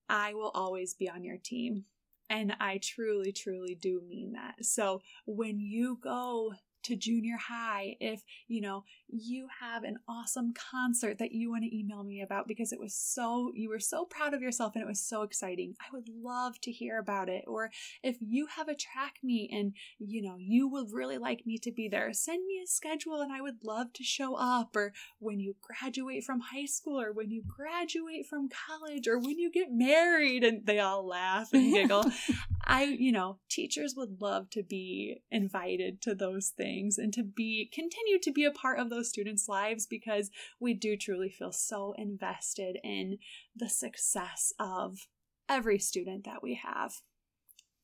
I will always be on your team. And I truly, truly do mean that. So when you go to junior high if you know you have an awesome concert that you want to email me about because it was so you were so proud of yourself and it was so exciting. I would love to hear about it. Or if you have a track meet and you know you would really like me to be there send me a schedule and i would love to show up. Or when you graduate from high school or when you graduate from college or when you get married and they all laugh and giggle. I you know teachers would love to be invited to those things things and to be continue to be a part of those students' lives because we do truly feel so invested in the success of every student that we have.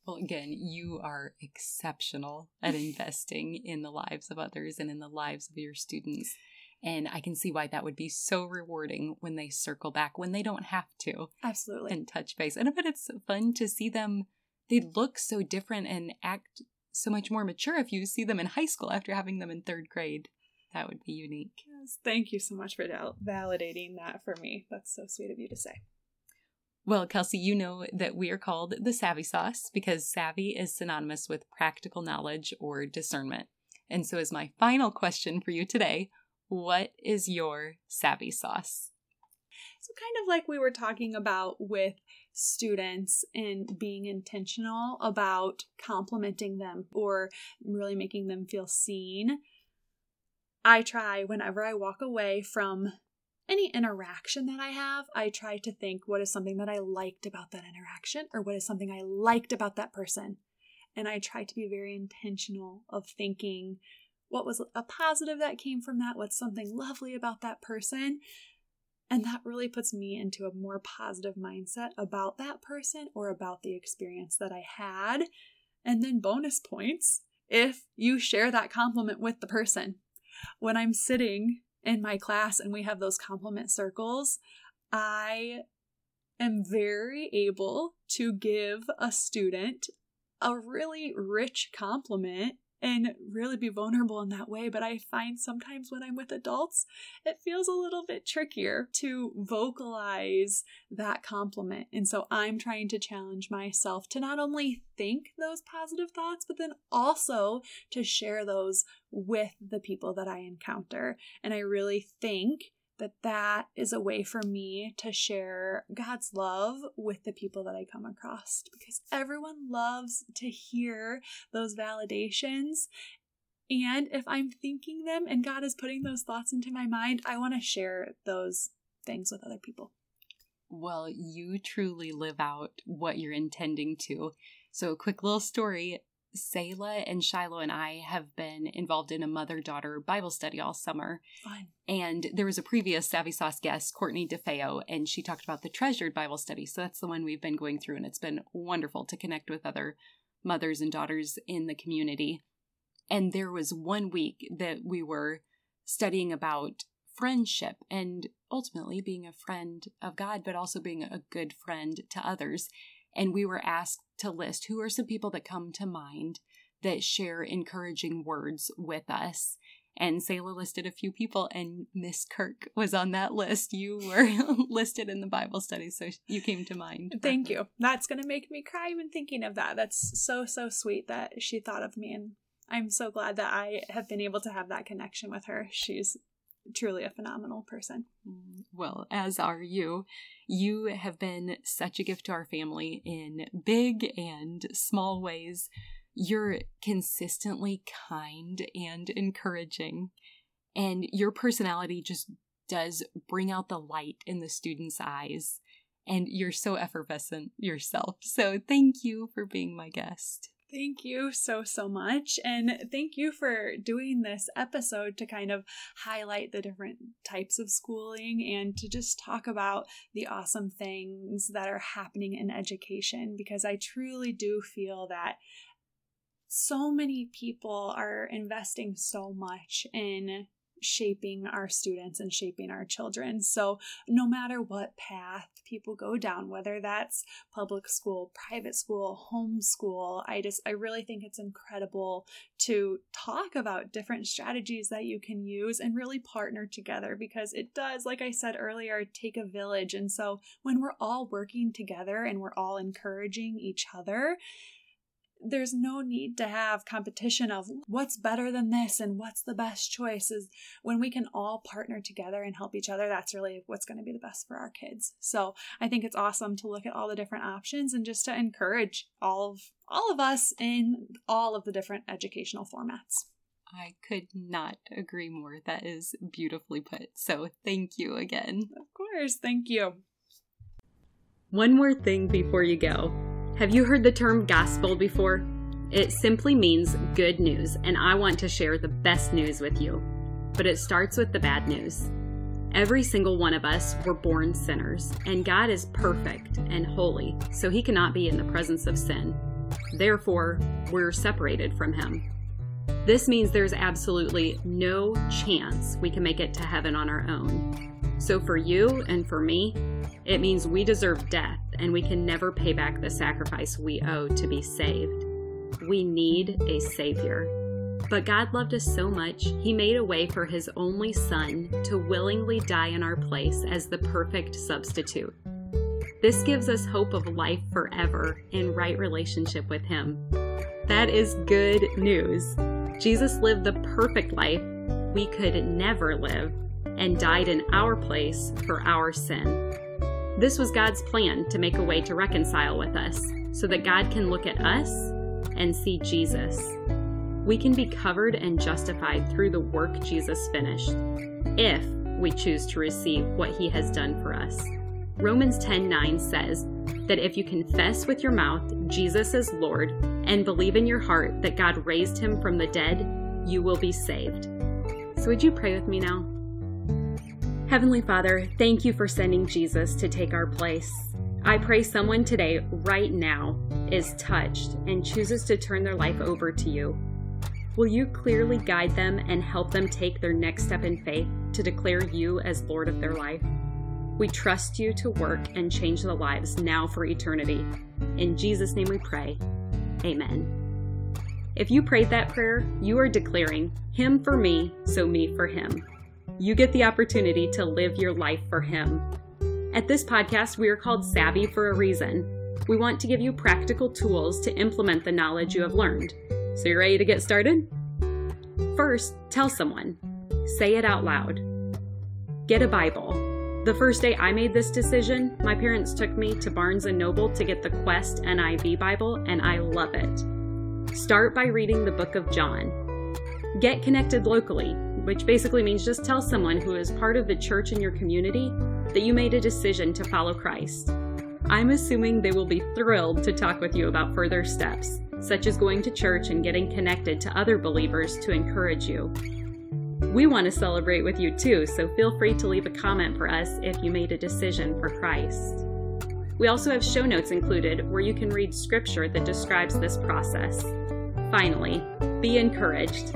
Well, again, you are exceptional at investing in the lives of others and in the lives of your students. And I can see why that would be so rewarding when they circle back, when they don't have to. Absolutely. And touch base. And I bet it's fun to see them, they look so different and act so much more mature if you see them in high school after having them in third grade. That would be unique. Yes, thank you so much for validating that for me. That's so sweet of you to say. Well, Kelsey, you know that we are called the Savvy Sauce because savvy is synonymous with practical knowledge or discernment. And so, as my final question for you today, what is your savvy sauce? So, kind of like we were talking about with students and being intentional about complimenting them or really making them feel seen. I try whenever I walk away from any interaction that I have, I try to think what is something that I liked about that interaction or what is something I liked about that person. And I try to be very intentional of thinking what was a positive that came from that, what's something lovely about that person, and that really puts me into a more positive mindset about that person or about the experience that I had. And then bonus points if you share that compliment with the person. When I'm sitting in my class and we have those compliment circles, I am very able to give a student a really rich compliment and really be vulnerable in that way. But I find sometimes when I'm with adults, it feels a little bit trickier to vocalize that compliment. And so I'm trying to challenge myself to not only think those positive thoughts, but then also to share those with the people that I encounter. And I really think that that is a way for me to share God's love with the people that I come across because everyone loves to hear those validations. And if I'm thinking them and God is putting those thoughts into my mind, I want to share those things with other people. Well, you truly live out what you're intending to. So, a quick little story Selah and Shiloh and I have been involved in a mother daughter Bible study all summer. Fun. And there was a previous Savvy Sauce guest, Courtney DeFeo, and she talked about the treasured Bible study. So that's the one we've been going through, and it's been wonderful to connect with other mothers and daughters in the community. And there was one week that we were studying about friendship and ultimately being a friend of God, but also being a good friend to others. And we were asked to list who are some people that come to mind that share encouraging words with us. And Selah listed a few people, and Miss Kirk was on that list. You were listed in the Bible study, so you came to mind. Thank you. That's going to make me cry even thinking of that. That's so, so sweet that she thought of me. And I'm so glad that I have been able to have that connection with her. She's truly a phenomenal person. Well, as are you. You have been such a gift to our family in big and small ways. You're consistently kind and encouraging, and your personality just does bring out the light in the students' eyes. And you're so effervescent yourself. So, thank you for being my guest. Thank you so, so much. And thank you for doing this episode to kind of highlight the different types of schooling and to just talk about the awesome things that are happening in education because I truly do feel that so many people are investing so much in shaping our students and shaping our children. So, no matter what path people go down, whether that's public school, private school, homeschool, I just, I really think it's incredible to talk about different strategies that you can use and really partner together because it does, like I said earlier, take a village. And so, when we're all working together and we're all encouraging each other, there's no need to have competition of what's better than this and what's the best choice is when we can all partner together and help each other that's really what's going to be the best for our kids so i think it's awesome to look at all the different options and just to encourage all of all of us in all of the different educational formats I could not agree more. That is beautifully put. So, thank you again. Of course. Thank you. One more thing before you go. Have you heard the term gospel before? It simply means good news, and I want to share the best news with you. But it starts with the bad news. Every single one of us were born sinners, and God is perfect and holy, so he cannot be in the presence of sin. Therefore, we're separated from him. This means there's absolutely no chance we can make it to heaven on our own. So, for you and for me, it means we deserve death and we can never pay back the sacrifice we owe to be saved. We need a Savior. But God loved us so much, He made a way for His only Son to willingly die in our place as the perfect substitute. This gives us hope of life forever in right relationship with Him. That is good news. Jesus lived the perfect life we could never live and died in our place for our sin. This was God's plan to make a way to reconcile with us so that God can look at us and see Jesus. We can be covered and justified through the work Jesus finished if we choose to receive what he has done for us. Romans 10:9 says that if you confess with your mouth Jesus is Lord and believe in your heart that God raised him from the dead, you will be saved. So would you pray with me now? Heavenly Father, thank you for sending Jesus to take our place. I pray someone today, right now, is touched and chooses to turn their life over to you. Will you clearly guide them and help them take their next step in faith to declare you as Lord of their life? We trust you to work and change the lives now for eternity. In Jesus' name we pray. Amen. If you prayed that prayer, you are declaring, Him for me, so me for Him you get the opportunity to live your life for Him. At this podcast, we are called Savvy for a reason. We want to give you practical tools to implement the knowledge you have learned. So, you're ready to get started? First, tell someone. Say it out loud. Get a Bible. The first day I made this decision, my parents took me to Barnes & Noble to get the Quest NIV Bible, and I love it. Start by reading the book of John. Get connected locally which basically means just tell someone who is part of the church in your community that you made a decision to follow Christ. I'm assuming they will be thrilled to talk with you about further steps, such as going to church and getting connected to other believers to encourage you. We want to celebrate with you too, so feel free to leave a comment for us if you made a decision for Christ. We also have show notes included where you can read scripture that describes this process. Finally, be encouraged.